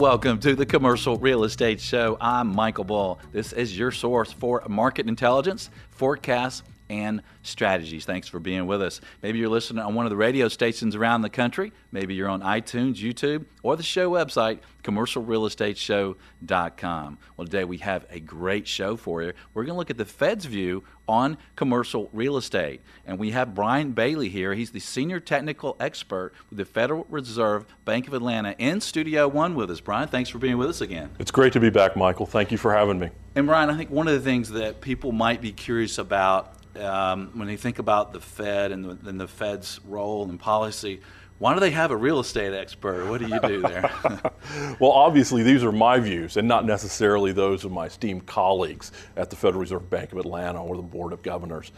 Welcome to the Commercial Real Estate Show. I'm Michael Bull. This is your source for market intelligence, forecasts, and strategies. Thanks for being with us. Maybe you're listening on one of the radio stations around the country. Maybe you're on iTunes, YouTube, or the show website, commercialrealestateshow.com. Well, today we have a great show for you. We're going to look at the Fed's view on commercial real estate. And we have Brian Bailey here. He's the senior technical expert with the Federal Reserve Bank of Atlanta in Studio One with us. Brian, thanks for being with us again. It's great to be back, Michael. Thank you for having me. And Brian, I think one of the things that people might be curious about um, when you think about the Fed and the, and the Fed's role and policy, why do they have a real estate expert? What do you do there? well, obviously, these are my views and not necessarily those of my esteemed colleagues at the Federal Reserve Bank of Atlanta or the Board of Governors.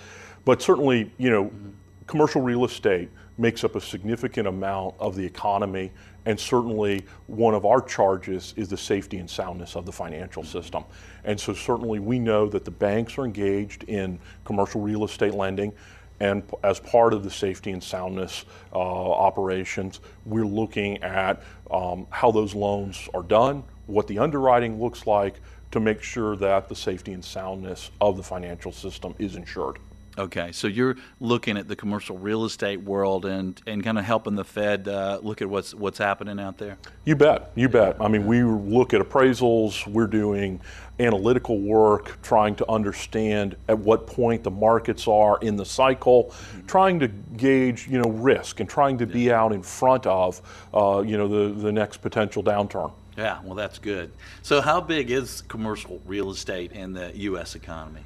But certainly, you know, mm-hmm. commercial real estate makes up a significant amount of the economy and certainly one of our charges is the safety and soundness of the financial system. And so certainly we know that the banks are engaged in commercial real estate lending. And as part of the safety and soundness uh, operations, we're looking at um, how those loans are done, what the underwriting looks like to make sure that the safety and soundness of the financial system is ensured. Okay, so you're looking at the commercial real estate world and, and kind of helping the Fed uh, look at what's what's happening out there. You bet, you bet. I mean, we look at appraisals. We're doing analytical work, trying to understand at what point the markets are in the cycle, mm-hmm. trying to gauge you know risk and trying to be out in front of uh, you know the the next potential downturn. Yeah, well, that's good. So, how big is commercial real estate in the U.S. economy?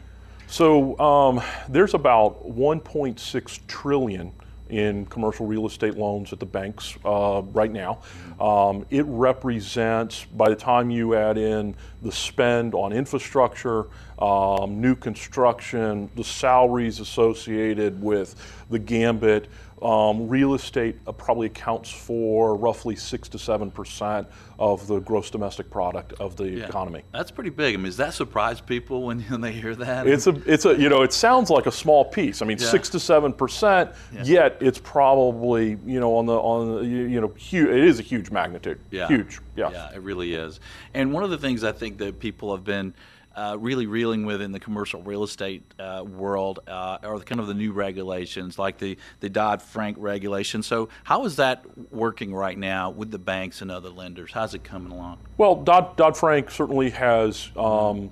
So um, there's about 1.6 trillion in commercial real estate loans at the banks uh, right now. Um, it represents, by the time you add in the spend on infrastructure, um, new construction, the salaries associated with the gambit, um, real estate uh, probably accounts for roughly six to seven percent of the gross domestic product of the yeah, economy. That's pretty big. I mean, does that surprise people when, when they hear that? It's a, it's a, you know, it sounds like a small piece. I mean, yeah. six to seven percent. Yeah. Yet it's probably, you know, on the on the, you know, huge. It is a huge magnitude. Yeah. Huge. Yeah. Yeah, it really is. And one of the things I think that people have been uh, really reeling with in the commercial real estate uh, world uh, are kind of the new regulations, like the, the Dodd Frank regulation. So, how is that working right now with the banks and other lenders? How's it coming along? Well, Dodd Frank certainly has. Um,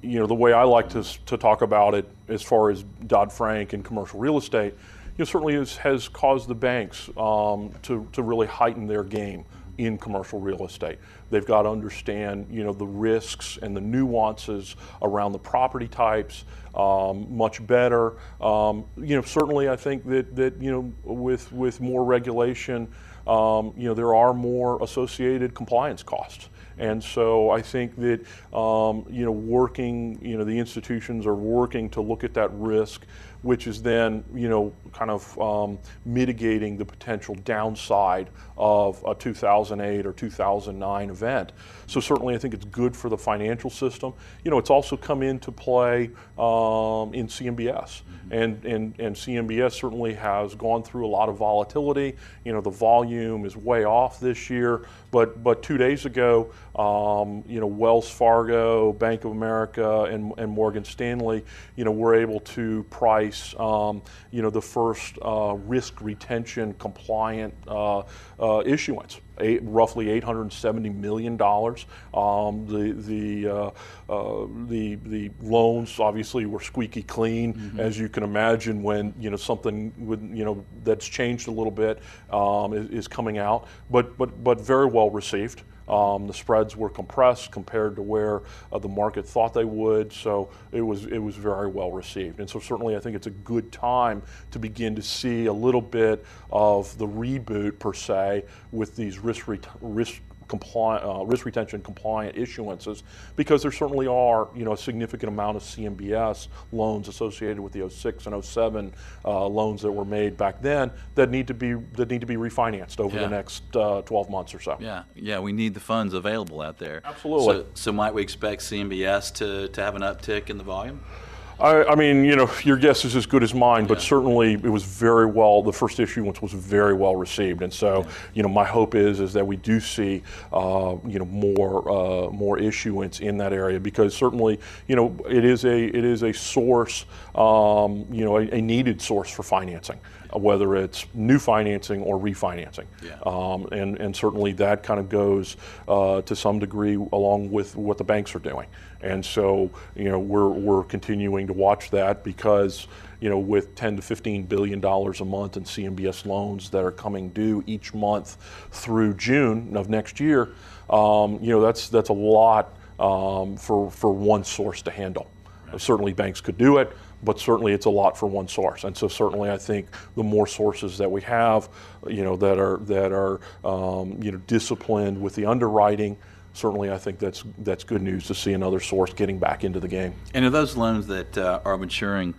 you know the way I like to, to talk about it, as far as Dodd Frank and commercial real estate, you know, certainly has, has caused the banks um, to, to really heighten their game in commercial real estate. They've got to understand, you know, the risks and the nuances around the property types um, much better. Um, you know, certainly I think that, that you know, with, with more regulation, um, you know, there are more associated compliance costs. And so I think that um, you know working you know the institutions are working to look at that risk which is then, you know, kind of um, mitigating the potential downside of a 2008 or 2009 event. So certainly, I think it's good for the financial system. You know, it's also come into play um, in CMBS, mm-hmm. and, and and CMBS certainly has gone through a lot of volatility. You know, the volume is way off this year, but but two days ago, um, you know, Wells Fargo, Bank of America, and and Morgan Stanley, you know, were able to price um, you know, the first uh, risk retention compliant uh, uh, issuance. Eight, roughly 870 million dollars. Um, the the uh, uh, the the loans obviously were squeaky clean, mm-hmm. as you can imagine. When you know something with you know that's changed a little bit um, is, is, coming out, but but but very well received. Um, the spreads were compressed compared to where uh, the market thought they would, so it was it was very well received. And so certainly, I think it's a good time to begin to see a little bit of the reboot per se with these risk risk compliant, uh, risk retention compliant issuances because there certainly are you know a significant amount of CMBS loans associated with the 06 and 07 uh, loans that were made back then that need to be that need to be refinanced over yeah. the next uh, 12 months or so. Yeah, yeah, we need the funds available out there. Absolutely. So, so might we expect CMBS to, to have an uptick in the volume? I, I, mean, you know, your guess is as good as mine, but yeah. certainly it was very well. The first issuance was very well received, and so yeah. you know, my hope is is that we do see uh, you know more uh, more issuance in that area because certainly you know it is a it is a source um, you know a, a needed source for financing whether it's new financing or refinancing. Yeah. Um, and, and certainly that kind of goes uh, to some degree along with what the banks are doing. And so, you know, we're, we're continuing to watch that because, you know, with 10 to 15 billion dollars a month in CMBS loans that are coming due each month through June of next year, um, you know, that's that's a lot um, for for one source to handle. Right. Certainly, banks could do it but certainly it's a lot for one source. And so certainly I think the more sources that we have, you know, that are that are um, you know disciplined with the underwriting. Certainly, I think that's that's good news to see another source getting back into the game. And are those loans that uh, are maturing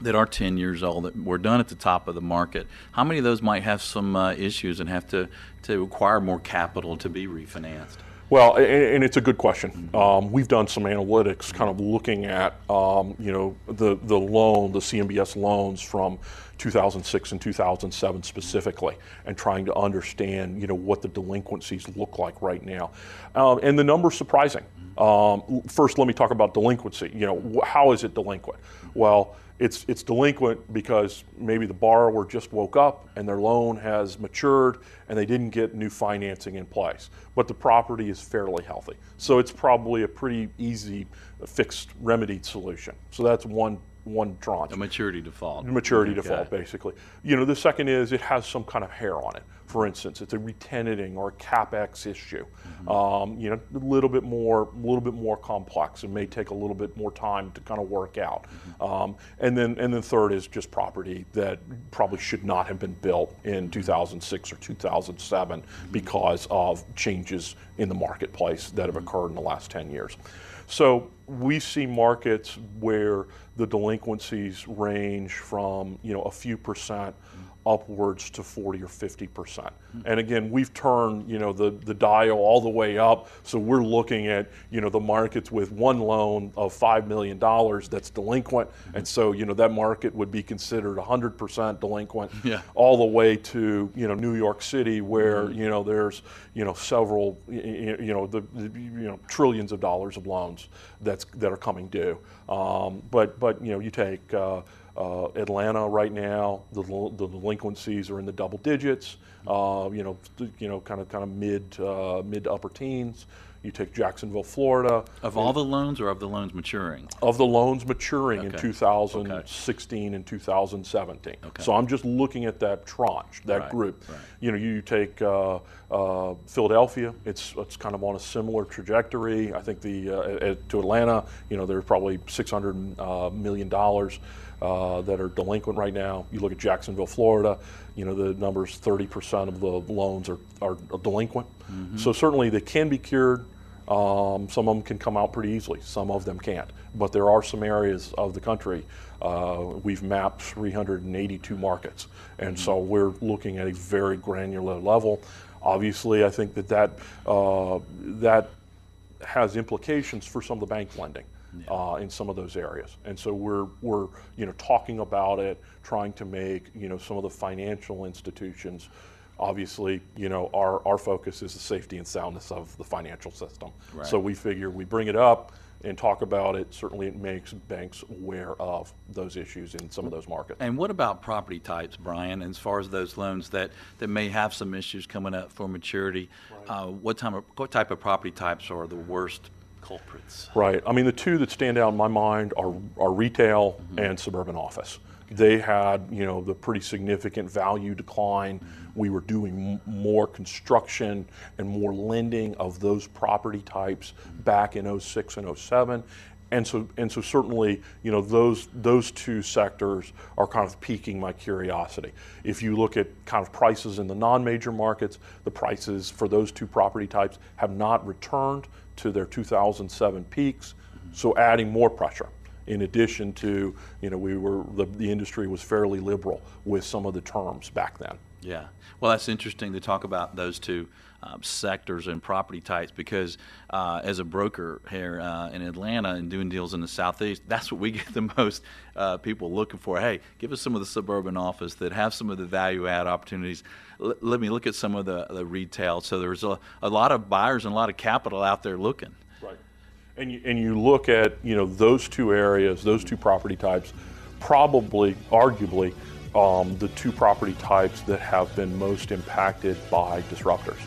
that are 10 years old that were done at the top of the market, how many of those might have some uh, issues and have to, to require more capital to be refinanced? Well, and, and, it's a good question. Um, we've done some analytics, kind of looking at um, you know the the loan, the CMBS loans from 2006 and 2007 specifically, and trying to understand you know what the delinquencies look like right now, um, and the number's surprising. Um, first, let me talk about delinquency. You know, how is it delinquent? Well it's, it's delinquent because maybe the borrower just woke up and their loan has matured and they didn't get new financing in place. But the property is fairly healthy. So it's probably a pretty easy fixed remedied solution. So that's one one tranche. A maturity default. Maturity okay. default, basically. You know, the second is it has some kind of hair on it. For instance, it's a retenanting or a capex issue. Mm-hmm. Um, you know, a little bit more, a little bit more complex. It may take a little bit more time to kind of work out. Mm-hmm. Um, and then, and then third is just property that probably should not have been built in 2006 or 2007 mm-hmm. because of changes in the marketplace that have mm-hmm. occurred in the last 10 years. So we see markets where the delinquencies range from you know a few percent upwards to 40 or 50 percent. And again, we've turned you know the, the dial all the way up, so we're looking at you know the markets with one loan of five million dollars that's delinquent, and so you know that market would be considered 100 percent delinquent, yeah. all the way to you know New York City where mm-hmm. you know there's you know several you know the, the, you know trillions of dollars of loans that's that are coming due. Um, but but you know you take uh, uh, Atlanta right now, the, the, delinquencies are in the double digits. Uh, you know, you know, kind of kind of mid uh, mid to upper teens. You take Jacksonville, Florida. Of all the loans or of the loans maturing? Of the loans maturing okay. in 2016 okay. and 2017. Okay. So I'm just looking at that tranche, that right. group. Right. You know, you take uh, uh, Philadelphia, it's, it's kind of on a similar trajectory. I think the uh, at, to Atlanta, you know, there's probably 600 uh, million dollars uh, that are delinquent right now. You look at Jacksonville, Florida, you know, the numbers 30% of the loans are, are delinquent. Mm-hmm. So certainly they can be cured. Um, some of them can come out pretty easily, some of them can't. But there are some areas of the country, uh, we've mapped 382 markets. And mm-hmm. so we're looking at a very granular level. Obviously, I think that that, uh, that has implications for some of the bank lending yeah. uh, in some of those areas. And so we're, we're you know, talking about it, trying to make you know, some of the financial institutions obviously, you know, our, our focus is the safety and soundness of the financial system. Right. So we figure we bring it up and talk about it. Certainly, it makes banks aware of those issues in some of those markets. And what about property types, Brian? As far as those loans that, that may have some issues coming up for maturity, right. uh, what, time of, what type of property types are the worst culprits. Right. I mean, the two that stand out in my mind are, are retail mm-hmm. and suburban office. They had, you know, the pretty significant value decline. Mm-hmm. We were doing m- more construction and more lending of those property types mm-hmm. back in 06 and 07. And so, and so certainly, you know, those, those two sectors are kind of piquing my curiosity. If you look at kind of prices in the non-major markets, the prices for those two property types have not returned to their 2007 peaks, so adding more pressure in addition to, you know, we were, the, the industry was fairly liberal with some of the terms back then. Yeah. Well, that's interesting to talk about those two um, sectors and property types because uh, as a broker here uh, in Atlanta and doing deals in the Southeast, that's what we get the most uh, people looking for. Hey, give us some of the suburban office that have some of the value add opportunities. L- let me look at some of the, the retail. So there's a, a lot of buyers and a lot of capital out there looking. Right. And you, and you look at you know those two areas, those two property types, probably, arguably, um, the two property types that have been most impacted by disruptors.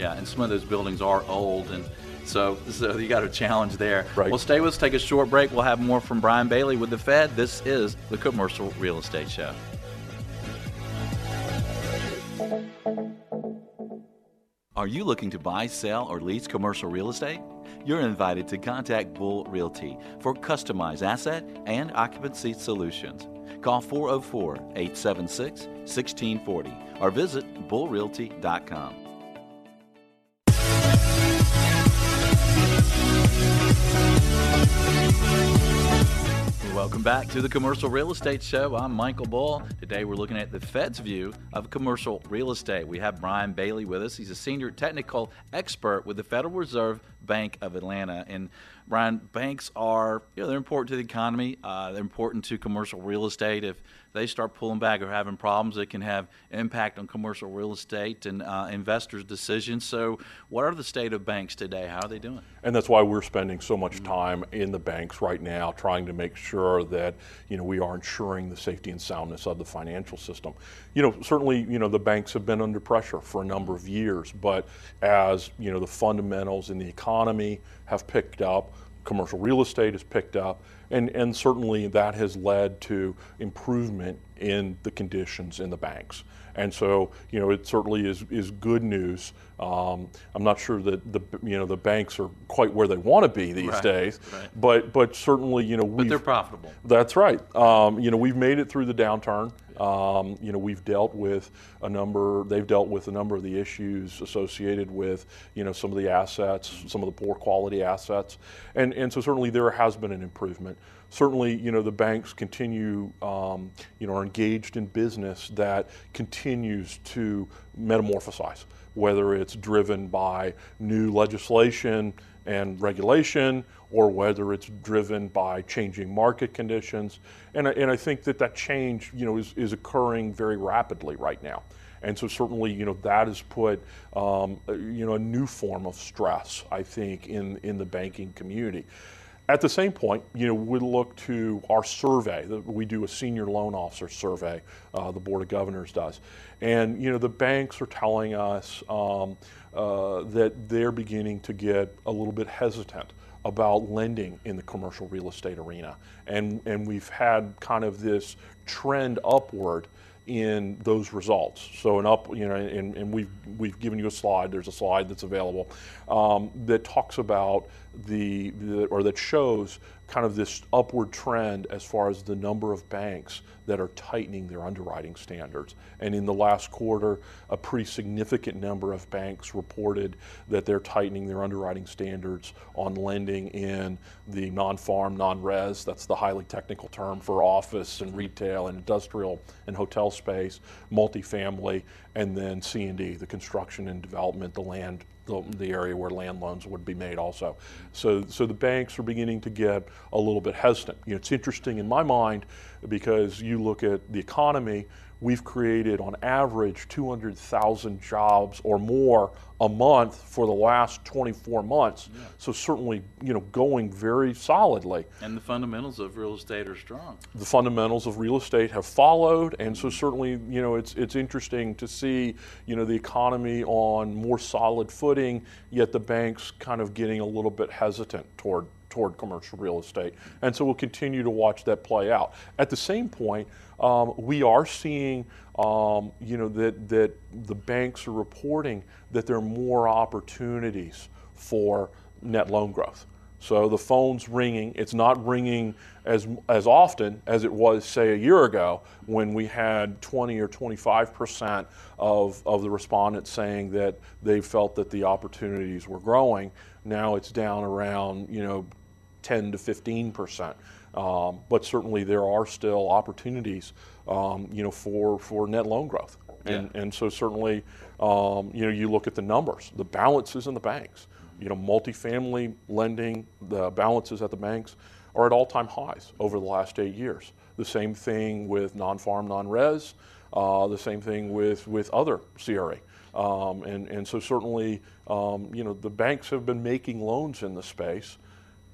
Yeah, and some of those buildings are old, and so so you got a challenge there. Right. Well, stay with us. Take a short break. We'll have more from Brian Bailey with the Fed. This is the Commercial Real Estate Show. Are you looking to buy, sell, or lease commercial real estate? You're invited to contact Bull Realty for customized asset and occupancy solutions. Call 404 876 1640 or visit bullrealty.com. Welcome back to the Commercial Real Estate Show. I'm Michael Bull. Today we're looking at the Fed's view of commercial real estate. We have Brian Bailey with us. He's a senior technical expert with the Federal Reserve Bank of Atlanta. And Brian, banks are, you know, they're important to the economy. Uh, they're important to commercial real estate. If they start pulling back or having problems, it can have impact on commercial real estate and uh, investors' decisions. So, what are the state of banks today? How are they doing? And that's why we're spending so much time in the banks right now, trying to make sure that you know we are ensuring the safety and soundness of the financial system. You know, certainly, you know the banks have been under pressure for a number of years, but as you know the fundamentals in the economy have picked up, commercial real estate has picked up, and, and certainly that has led to improvement in the conditions in the banks. And so, you know, it certainly is, is good news. Um, I'm not sure that the you know the banks are quite where they want to be these Right, days, right. but but certainly you know But they're profitable. that's right. Um, you know, we've made it through the downturn. Um, you know, we've dealt with a number. They've dealt with a number of the issues associated with you know some of the assets, some of the poor quality assets, and and so certainly there has been an improvement. Certainly, you know, the banks continue, um, you know, are engaged in business that continues to metamorphosize, whether it's driven by new legislation and regulation, or whether it's driven by changing market conditions. And I, and I think that that change, you know, is, is occurring very rapidly right now. And so certainly, you know, that has put, um, you know, a new form of stress, I think, in, in the banking community. At the same point, you know, we look to our survey. We do a senior loan officer survey. Uh, the Board of Governors does, and you know, the banks are telling us um, uh, that they're beginning to get a little bit hesitant about lending in the commercial real estate arena, and and we've had kind of this trend upward in those results. So an up, you know, and, and we've we've given you a slide. There's a slide that's available um, that talks about the, the or that shows kind of this upward trend as far as the number of banks that are tightening their underwriting standards. And in the last quarter, a pretty significant number of banks reported that they're tightening their underwriting standards on lending in the non-farm, non-res. That's the highly technical term for office and retail and industrial and hotel space, multifamily, and then C&D, the construction and development, the land the, the area where land loans would be made also. So, so the banks are beginning to get a little bit hesitant. You know, it's interesting in my mind because you look at the economy, we've created on average 200,000 jobs or more a month for the last 24 months. So certainly, you know, going very solidly And the fundamentals of real estate are strong. the fundamentals of real estate have followed, and so certainly, you know, it's it's interesting to see, you know, the economy on more solid footing, yet the banks kind of getting a little bit hesitant toward toward commercial real estate, and so we'll continue to watch that play out. At the same point, um, we are seeing, um, you know, that that the banks are reporting that there are more opportunities for net loan growth. So the phone's ringing. It's not ringing as as often as it was, say, a year ago when we had 20 or 25 percent of of the respondents saying that they felt that the opportunities were growing. Now it's down around, you know, 10 to 15 percent. Um, but certainly there are still opportunities, um, you know, for, for net loan growth. And, Yeah. and so certainly, um, you know, you look at the numbers, the balances in the banks. You know, multifamily lending, the balances at the banks are at all-time highs over the last eight years. The same thing with non-farm, non-res. Uh, the same thing with with other CRA. Um, and and so certainly, um, you know, the banks have been making loans in the space.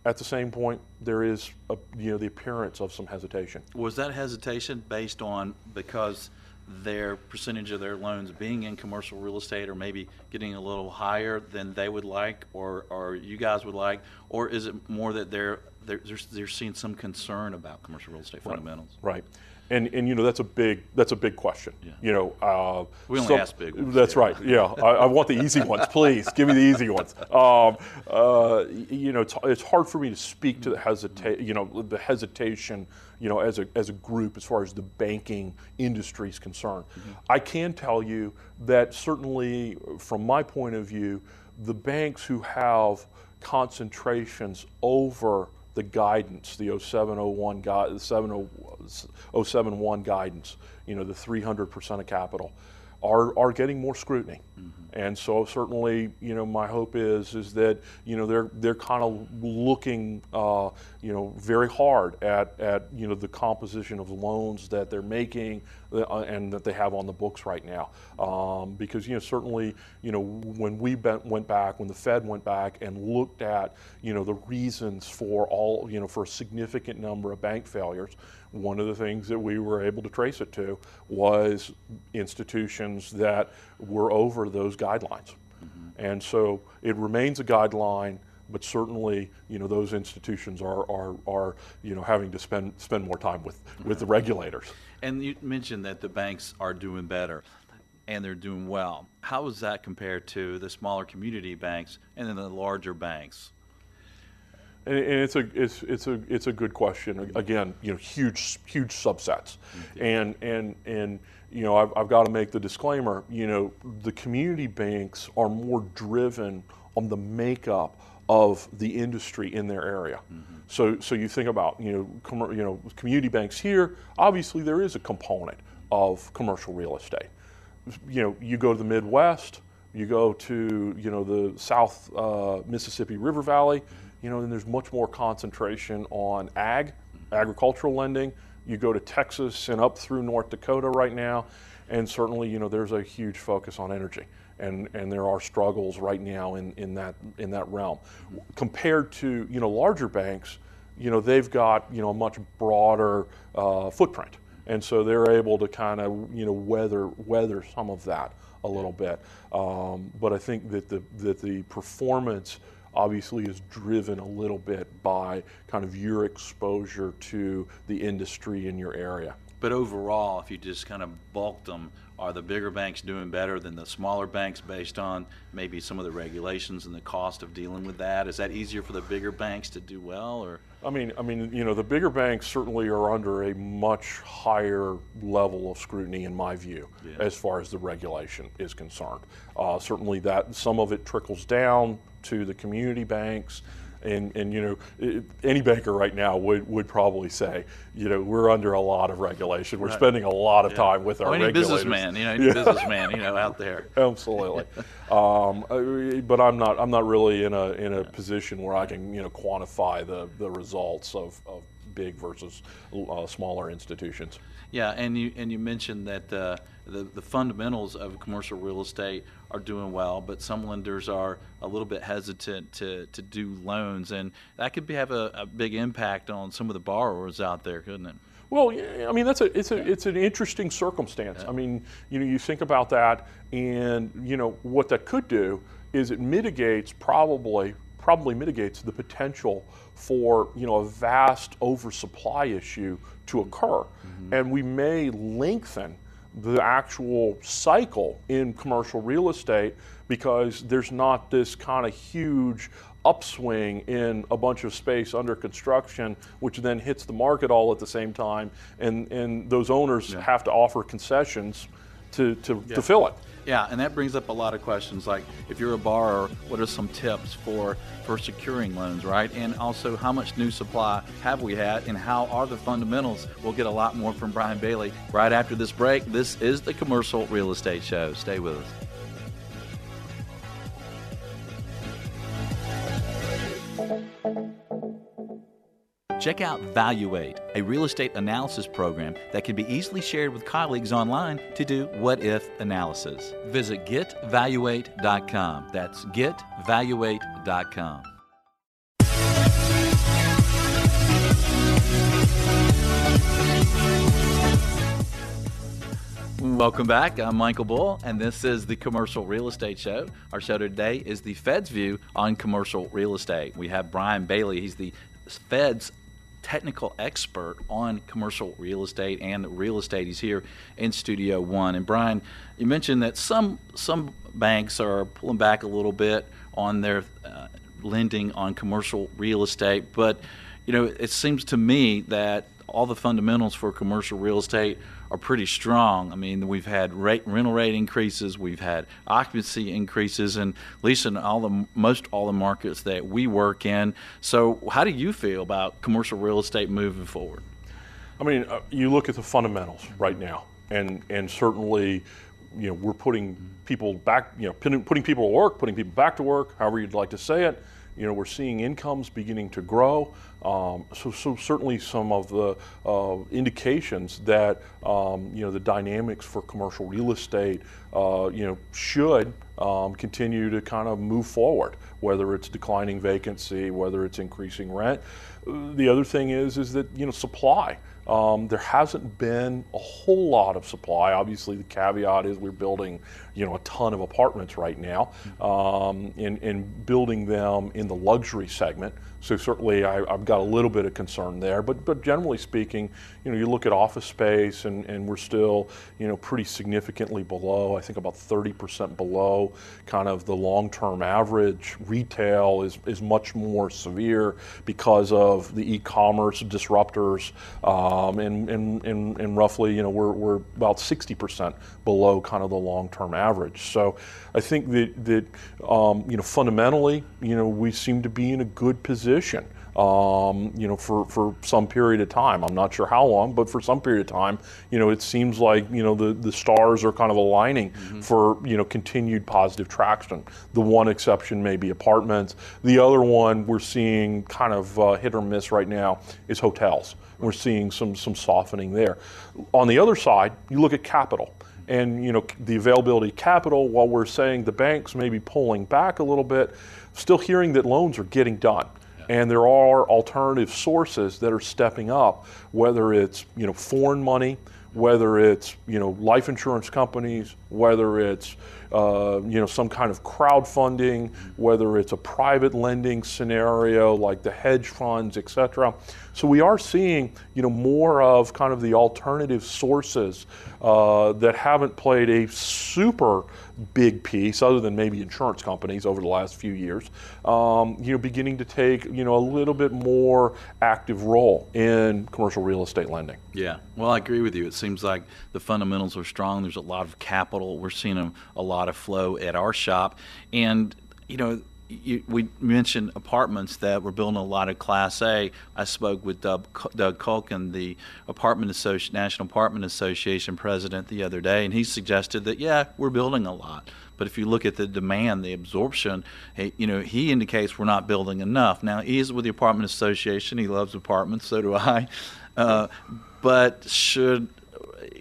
At the same point, there is a, you know the appearance of some hesitation. Was that hesitation based on because their percentage of their loans being in commercial real estate or maybe getting a little higher than they would like or, or you guys would like? Or is it more that they're, they're, they're, they're seeing some concern about commercial real estate fundamentals? Right. And, and you know that's a big that's a big question. Yeah. You know, uh, We only ask big ones That's here. right. Yeah, I, I want the easy ones, please. Give me the easy ones. Um, uh, you know, it's, it's hard for me to speak to the hesita- you know, the hesitation, you know, as a as a group as far as the banking industry is concerned. Mm-hmm. I can tell you that certainly, from my point of view, the banks who have concentrations over the guidance, the 0701 guide, the 70 071 guidance, you know, the 300% of capital, are, are getting more scrutiny. Mm-hmm. And so certainly, you know, my hope is is that you know they're they're kind of looking, uh, you know, very hard at at you know the composition of loans that they're making uh, and that they have on the books right now. Um, because you know certainly, you know, when we went back, when the Fed went back and looked at you know the reasons for all you know for a significant number of bank failures, one of the things that we were able to trace it to was institutions that were over those guidelines. Mm-hmm. And so it remains a guideline, but certainly, you know, those institutions are, are, are you know, having to spend, spend more time with, with the regulators. And you mentioned that the banks are doing better and they're doing well. How does that compare to the smaller community banks and then the larger banks? And, and it's a it's it's a it's a good question. Again, you know, huge huge subsets, mm-hmm. and and and you know, I've, I've got to make the disclaimer. You know, the community banks are more driven on the makeup of the industry in their area. Mm-hmm. So so you think about you know commer- you know community banks here. Obviously, there is a component of commercial real estate. You know, you go to the Midwest, you go to you know the South uh, Mississippi River Valley, mm-hmm. You know, then there's much more concentration on ag, agricultural lending. You go to Texas and up through North Dakota right now, and certainly you know there's a huge focus on energy, and and there are struggles right now in in that in that realm, compared to you know larger banks, you know they've got you know a much broader uh, footprint and so they're able to kind of you know weather weather some of that a little bit. Um, but I think that the that the performance obviously is driven a little bit by kind of your exposure to the industry in your area. But overall, if you just kind of bulk them, are the bigger banks doing better than the smaller banks based on maybe some of the regulations and the cost of dealing with that? Is that easier for the bigger banks to do well, or I mean, I mean, you know, the bigger banks certainly are under a much higher level of scrutiny, in my view, Yeah. as far as the regulation is concerned. Uh, certainly, that some of it trickles down to the community banks, and and you know, it, any banker right now would would probably say, you know, we're under a lot of regulation. We're spending a lot of time with our or any regulators. businessman, you know, any businessman, you know, out there? Absolutely, um, but I'm not. I'm not really in a in a position where I can you know quantify the the results of, of big versus uh, smaller institutions. Yeah, and you and you mentioned that uh, the the fundamentals of commercial real estate are doing well, but some lenders are a little bit hesitant to, to do loans, and that could be, have a, a big impact on some of the borrowers out there, couldn't it? Well, yeah, I mean that's a it's a it's an interesting circumstance. I mean, you know, you think about that, and you know what that could do is it mitigates probably probably mitigates the potential for you know a vast oversupply issue to occur, mm-hmm. and we may lengthen the actual cycle in commercial real estate because there's not this kind of huge upswing in a bunch of space under construction, which then hits the market all at the same time, and, and those owners have to offer concessions to, to, to fill it. Yeah, and that brings up a lot of questions like if you're a borrower, what are some tips for for securing loans, right? And also how much new supply have we had and how are the fundamentals? We'll get a lot more from Brian Bailey right after this break. This is the Commercial Real Estate Show. Stay with us. Check out Valuate, a real estate analysis program that can be easily shared with colleagues online to do what if analysis. Visit getvaluate.com. That's getvaluate.com. Welcome back. I'm Michael Bull, and this is the Commercial Real Estate Show. Our show today is the Fed's view on commercial real estate. We have Brian Bailey. He's the Fed's technical expert on commercial real estate and real estate. He's here in Studio One. And Brian, you mentioned that some some banks are pulling back a little bit on their uh, lending on commercial real estate, but you know it seems to me that all the fundamentals for commercial real estate are pretty strong. I mean, we've had rate, rental rate increases, we've had occupancy increases, and at least in all the most all the markets that we work in. So, how do you feel about commercial real estate moving forward? I mean, uh, you look at the fundamentals right now, and and certainly, you know, we're putting people back, you know, putting, putting people to work, putting people back to work, however you'd like to say it. You know, we're seeing incomes beginning to grow. Um, so, so certainly some of the uh, indications that um, you know the dynamics for commercial real estate, uh, you know, should um, continue to kind of move forward. Whether it's declining vacancy, whether it's increasing rent. The other thing is is that you know supply. Um, there hasn't been a whole lot of supply. Obviously, the caveat is we're building, you know, a ton of apartments right now, um, and, building them in the luxury segment. So certainly, I, have got a little bit of concern there. But but generally speaking, you know, you look at office space, and, and we're still, you know, pretty significantly below. I think about 30% below kind of the long-term average. Retail is is much more severe because of the e-commerce disruptors. Um, and, and, and, and roughly, you know, we're, we're about 60% below kind of the long-term average. So I think that, that um, you know, fundamentally, you know, we seem to be in a good position. Um, you know, for, for some period of time. I'm not sure how long, but for some period of time, you know, it seems like, you know, the, the stars are kind of aligning mm-hmm. for, you know, continued positive traction. The one exception may be apartments. The other one we're seeing kind of uh, hit or miss right now is hotels. We're seeing some, some softening there. On the other side, you look at capital and you know the availability of capital while we're saying the banks may be pulling back a little bit still hearing that loans are getting done. And there are alternative sources that are stepping up whether it's you know foreign money whether it's you know life insurance companies whether it's uh, you know some kind of crowdfunding whether it's a private lending scenario like the hedge funds etc so we are seeing you know more of kind of the alternative sources uh, that haven't played a super big piece, other than maybe insurance companies over the last few years, um, you know, beginning to take you know a little bit more active role in commercial real estate lending. Yeah, well, I agree with you. It seems like the fundamentals are strong. There's a lot of capital. We're seeing a, a lot of flow at our shop, and you know you, we mentioned apartments that we're building a lot of Class A. I spoke with Doug, Doug Culkin, the apartment Associ- National Apartment Association president, the other day, and he suggested that yeah, we're building a lot. But if you look at the demand, the absorption, he, you know, he indicates we're not building enough. Now he's with the apartment association. He loves apartments, so do I. Uh, but should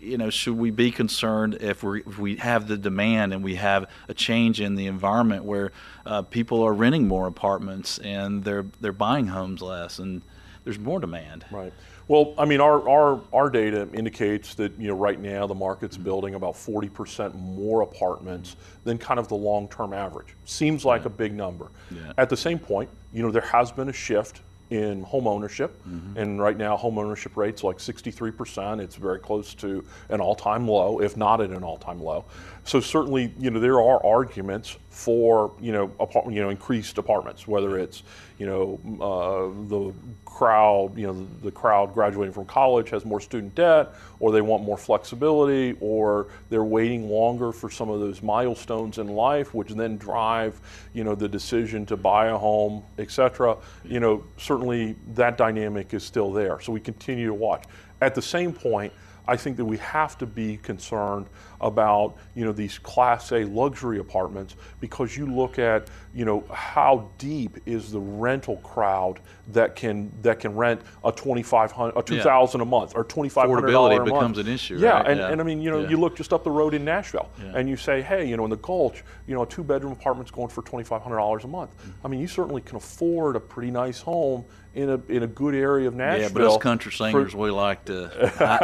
you know, should we be concerned if we if we have the demand and we have a change in the environment where uh, people are renting more apartments and they're they're buying homes less and there's more demand. Right. Well, I mean, our, our, our data indicates that you know right now the market's building about 40% more apartments than kind of the long-term average. Seems like yeah. a big number. Yeah. At the same point, you know, there has been a shift in home ownership. Mm-hmm. And right now, home ownership rate's like 63%. It's very close to an all time low, if not at an all time low. So, certainly, you know, there are arguments for, you know, apart, you know, increased apartments, whether it's, you know, uh, the crowd, you know, the, the crowd graduating from college has more student debt, or they want more flexibility, or they're waiting longer for some of those milestones in life, which then drive, you know, the decision to buy a home, etc. You know, certainly that dynamic is still there. So we continue to watch. At the same point, I think that we have to be concerned about you know these Class A luxury apartments because you look at you know how deep is the rental crowd that can that can rent a twenty five hundred a two thousand yeah. a month or twenty five hundred dollars a month. becomes an issue. Yeah, right? and, yeah. and I mean you know yeah. you look just up the road in Nashville and you say hey you know in the Gulch you know a two bedroom apartment's going for twenty five hundred dollars a month. Mm-hmm. I mean you certainly can afford a pretty nice home in a in a good area of Nashville. Yeah, but us country singers, for, we like to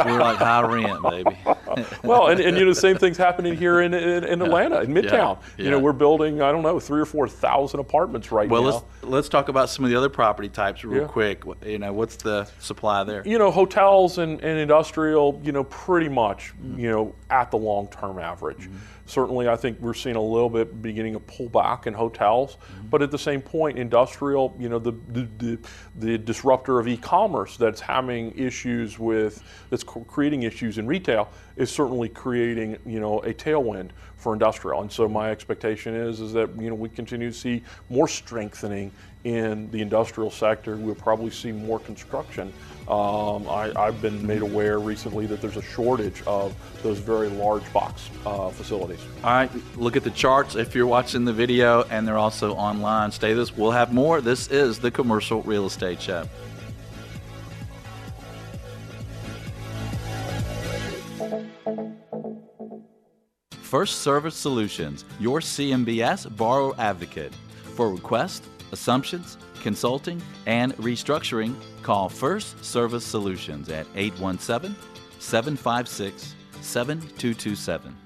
we're like high rent, baby. well, and, and you know the same thing's happening here in in, in Atlanta, in Midtown. Yeah, yeah. You know, we're building I don't know three or four thousand apartments right well, now. Let's talk about some of the other property types real yeah. quick. You know, what's the supply there? You know, hotels and, and industrial. You know, pretty much mm-hmm. you know at the long term average. Mm-hmm. Certainly, I think we're seeing a little bit beginning of pullback in hotels, mm-hmm. but at the same point, industrial, you know, the, the, the, the disruptor of e-commerce that's having issues with, that's creating issues in retail is certainly creating, you know, a tailwind for industrial. And so my expectation is, is that, you know, we continue to see more strengthening in the industrial sector. We'll probably see more construction. Um, I, have been made aware recently that there's a shortage of those very large box uh, facilities. All right, look at the charts if you're watching the video, and they're also online. Stay this. We'll have more. This is the Commercial Real Estate Show. First Service Solutions, your CMBS borrower advocate. For requests, assumptions, consulting, and restructuring, call First Service Solutions at 817 756 7227.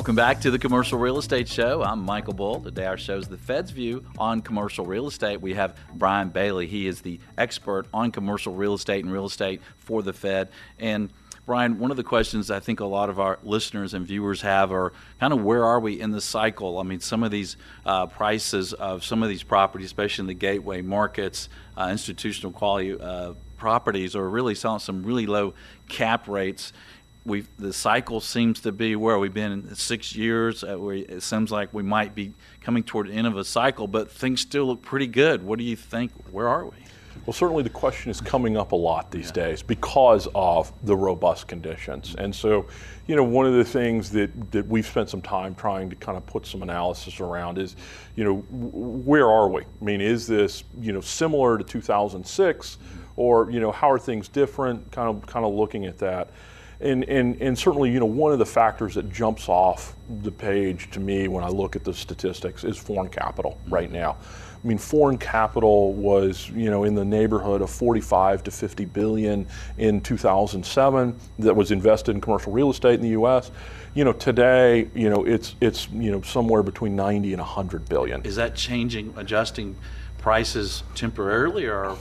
Welcome back to the Commercial Real Estate Show. I'm Michael Bull. Today our show is the Fed's View on commercial real estate. We have Brian Bailey. He is the expert on commercial real estate and real estate for the Fed. And Brian, one of the questions I think a lot of our listeners and viewers have are kind of where are we in the cycle? I mean, some of these uh, prices of some of these properties, especially in the gateway markets, uh, institutional quality uh, properties, are really selling some really low cap rates we the cycle seems to be where we've been in six years. Uh, we, it seems like we might be coming toward the end of a cycle, but things still look pretty good. What do you think? Where are we? Well, certainly the question is coming up a lot these yeah. days because of the robust conditions. And so, you know, one of the things that, that we've spent some time trying to kind of put some analysis around is, you know, where are we? I mean, is this, you know, similar to 2006 or, you know, how are things different? Kind of, kind of looking at that. And, and, and certainly, you know, one of the factors that jumps off the page to me when I look at the statistics is foreign capital mm-hmm. right now. I mean, foreign capital was, you know, in the neighborhood of 45 to 50 billion in 2007 that was invested in commercial real estate in the U.S. You know, today, you know, it's it's you know somewhere between 90 and 100 billion. Is that changing, adjusting prices temporarily, or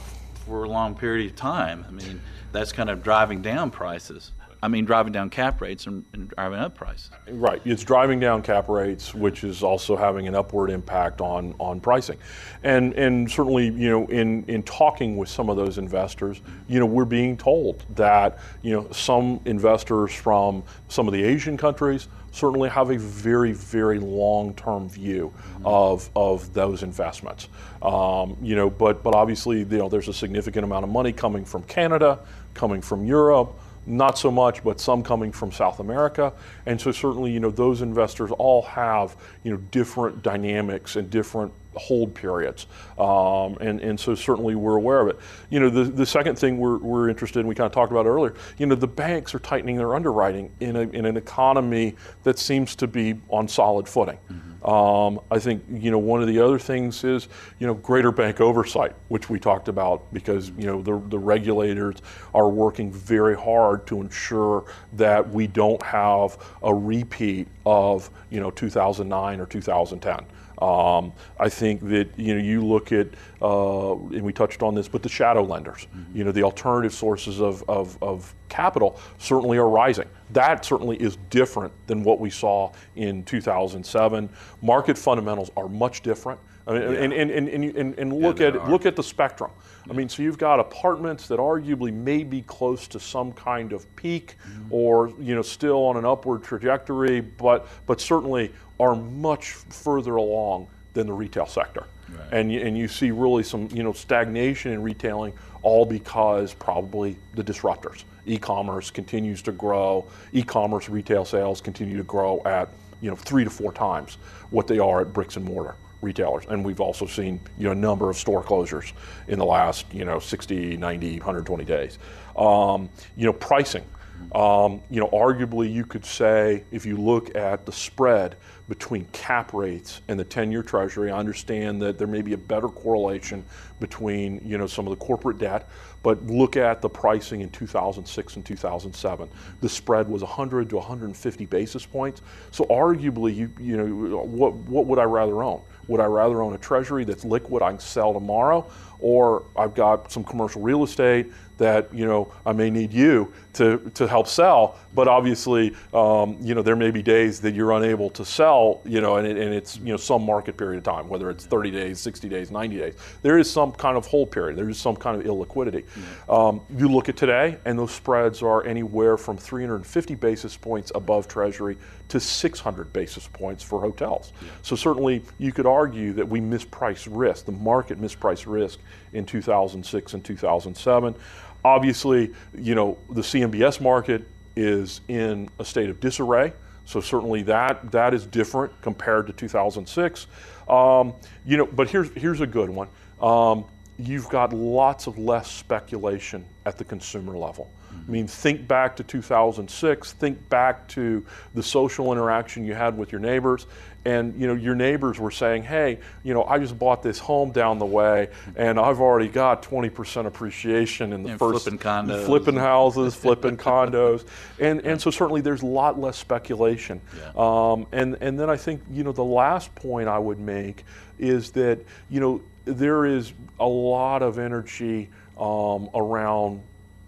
for a long period of time? I mean, that's kind of driving down prices. I mean, driving down cap rates and, and, driving up prices. Right. It's driving down cap rates, which is also having an upward impact on, on pricing. And, and certainly, you know, in, in talking with some of those investors, you know, we're being told that, you know, some investors from some of the Asian countries certainly have a very, very long-term view mm-hmm. of, of those investments. Um, you know, but, but obviously, you know, there's a significant amount of money coming from Canada, coming from Europe, not so much, but some coming from South America. And so certainly, you know, those investors all have, you know, different dynamics and different hold periods. Um, and, and so certainly we're aware of it. You know, the, the second thing we're, we're interested in, we kind of talked about earlier, you know, the banks are tightening their underwriting in, a, in an economy that seems to be on solid footing. Mm-hmm. Um, I think you know one of the other things is you know greater bank oversight, which we talked about because you know the, the regulators are working very hard to ensure that we don't have a repeat of you know 2009 or 2010. Um, I think that you know you look at uh, and we touched on this, but the shadow lenders, mm-hmm. you know, the alternative sources of, of, of, capital certainly are rising. That certainly is different than what we saw in 2007. Market fundamentals are much different. I mean, yeah. and, and, and, and, and, look yeah, at are. look at the spectrum. I mean, so you've got apartments that arguably may be close to some kind of peak, mm-hmm. or you know, still on an upward trajectory, but but certainly are much further along than the retail sector. Right. And, you, and you see really some you know stagnation in retailing, all because probably the disruptors. E-commerce continues to grow. E-commerce retail sales continue to grow at you know three to four times what they are at bricks and mortar retailers. And we've also seen you know a number of store closures in the last you know 60, 90, 120 days. Um, you know pricing. Um, you know, arguably, you could say if you look at the spread between cap rates and the 10-year Treasury, I understand that there may be a better correlation between you know some of the corporate debt, but look at the pricing in 2006 and 2007. The spread was 100 to 150 basis points. So arguably, you you know, what what would I rather own? Would I rather own a Treasury that's liquid, I can sell tomorrow, or I've got some commercial real estate that you know I may need you to, to help sell, but obviously um, you know there may be days that you're unable to sell, you know, and, it, and it's you know some market period of time, whether it's 30 days, 60 days, 90 days. There is some kind of hold period. There is some kind of illiquidity. Mm-hmm. Um, you look at today, and those spreads are anywhere from 350 basis points above Treasury to 600 basis points for hotels. Yeah. So certainly you could argue that we mispriced risk. The market mispriced risk in 2006 and 2007. Obviously, you know, the CMBS market is in a state of disarray. So certainly that that is different compared to 2006. Um, you know, but here's here's a good one. Um, you've got lots of less speculation at the consumer level. I mean, think back to 2006. Think back to the social interaction you had with your neighbors, and you know your neighbors were saying, "Hey, you know, I just bought this home down the way, and I've already got 20% appreciation in the and first flipping condos, flipping houses, flipping condos, and and so certainly there's a lot less speculation. Yeah. Um, and and then I think you know the last point I would make is that you know there is a lot of energy um, around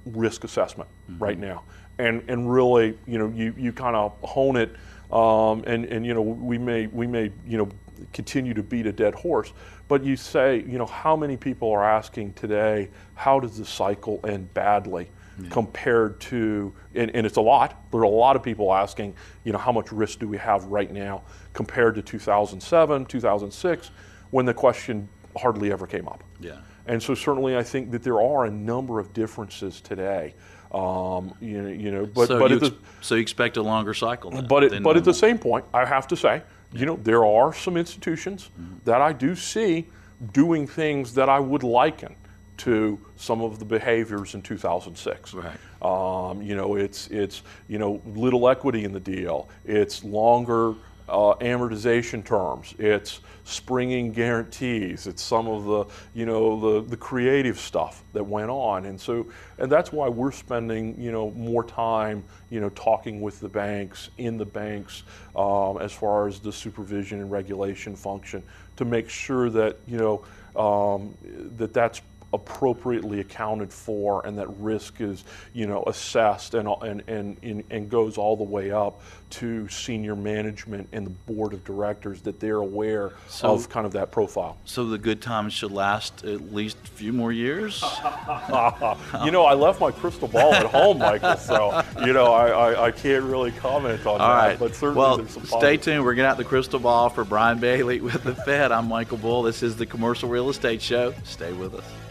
risk assessment mm-hmm. right now. And, and really, you know, you, you kind of hone it, um, and, and, you know, we may, we may, you know, continue to beat a dead horse, but you say, you know, how many people are asking today, how does the cycle end badly? Yeah. compared to, and, and, it's a lot. There are a lot of people asking, you know, how much risk do we have right now compared to 2007, 2006, when the question hardly ever came up. Yeah. And so certainly I think that there are a number of differences today. Um, you, know, you know, but so but you the, so you expect a longer cycle. Then, but it, but at the same point, I have to say, you know, there are some institutions mm-hmm. that I do see doing things that I would liken to some of the behaviors in 2006. Right. Um, you know, it's it's you know little equity in the deal. It's longer uh, amortization terms. It's springing guarantees. It's some of the, you know, the, the creative stuff that went on. And so, and that's why we're spending, you know, more time, you know, talking with the banks, in the banks, um, as far as the supervision and regulation function to make sure that, you know, um, that that's appropriately accounted for and that risk is you know assessed and, and, and, and, goes all the way up to senior management and the board of directors that they're aware so, of kind of that profile. So the good times should last at least a few more years? you know, I left my crystal ball at home, Michael, so you know I, I, I can't really comment on all that. Right. But certainly well, stay tuned. We're getting out the crystal ball for Brian Bailey with the Fed. I'm Michael Bull. This is the Commercial Real Estate Show. Stay with us.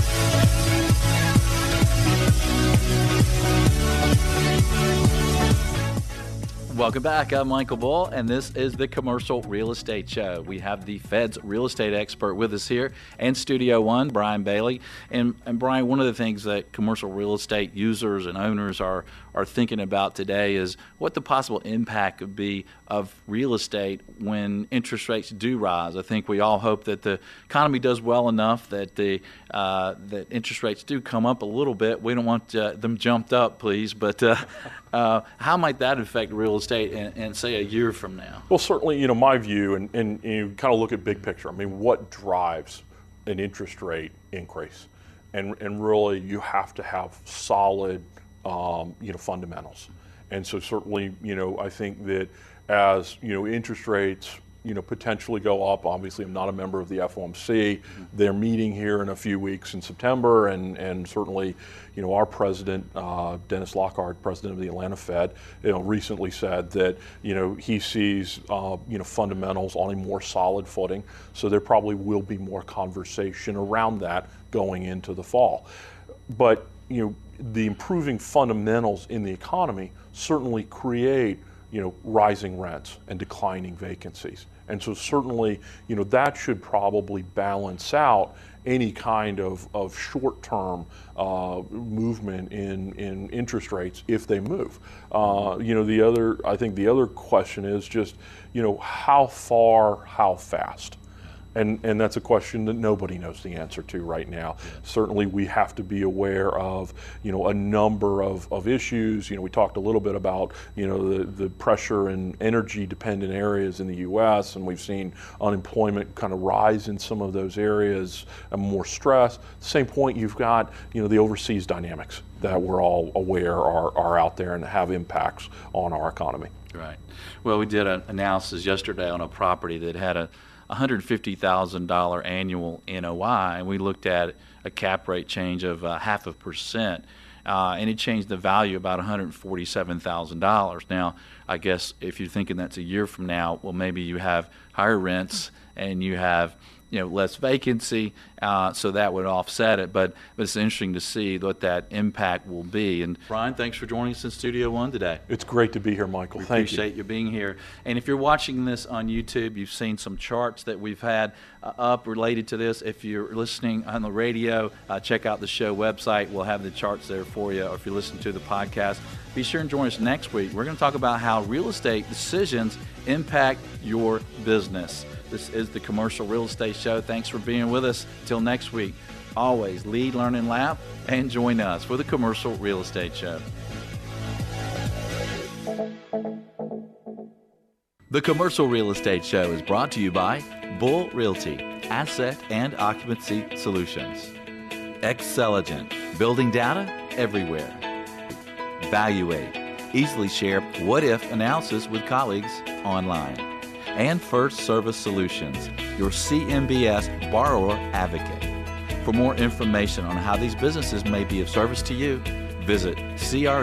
Welcome back. I'm Michael Bull, and this is the Commercial Real Estate Show. We have the Fed's real estate expert with us here and Studio One, Brian Bailey. And, and Brian, one of the things that commercial real estate users and owners are, are thinking about today is what the possible impact could be of real estate when interest rates do rise. I think we all hope that the economy does well enough that the uh, that interest rates do come up a little bit. We don't want uh, them jumped up, please, but uh, uh how might that affect real estate in, in, say a year from now? Well, certainly, you know, my view, and, and you kind of look at big picture. I mean, what drives an interest rate increase? And, and really, you have to have solid, um, you know, fundamentals. And so certainly, you know, I think that as, you know, interest rates you know, potentially go up. Obviously, I'm not a member of the FOMC. Mm-hmm. They're meeting here in a few weeks in September, and, and certainly, you know, our president, uh, Dennis Lockhart, president of the Atlanta Fed, you know, recently said that, you know, he sees, uh, you know, fundamentals on a more solid footing. So there probably will be more conversation around that going into the fall. But, you know, the improving fundamentals in the economy certainly create you know, rising rents and declining vacancies. And so certainly, you know, that should probably balance out any kind of, of short-term uh, movement in, in interest rates if they move. Uh, you know, the other, I think the other question is just, you know, how far, how fast? And, and that's a question that nobody knows the answer to right now. Certainly, we have to be aware of you know a number of, of issues. You know, we talked a little bit about you know the, the pressure and energy dependent areas in the U.S. and we've seen unemployment kind of rise in some of those areas and more stress. At the same point, you've got you know the overseas dynamics that we're all aware are, are out there and have impacts on our economy. Right. Well, we did an analysis yesterday on a property that had a $150,000 annual NOI, and we looked at a cap rate change of uh, half a percent. Uh, and it changed the value about $147,000. Now, I guess if you're thinking that's a year from now, well, maybe you have higher rents and you have you know less vacancy, uh, so that would offset it. But but it's interesting to see what that impact will be. And Brian, thanks for joining us in Studio One today. It's great to be here, Michael. We Thank appreciate you. you. being here. And if you're watching this on YouTube, you've seen some charts that we've had uh, up related to this. If you're listening on the radio, uh, check out the show website. We'll have the charts there for you. Or if you're listening to the podcast, be sure and join us next week. We're going to talk about how real estate decisions impact your business. This is the Commercial Real Estate Show. Thanks for being with us. Till next week, always lead, learn, and laugh, and join us for the Commercial Real Estate Show. The Commercial Real Estate Show is brought to you by Bull Realty, Asset and Occupancy Solutions. Xceligent, building data everywhere. Valuate, easily share what if analysis with colleagues online and First Service Solutions, your CMBS borrower advocate. For more information on how these businesses may be of service to you, visit creshow.com.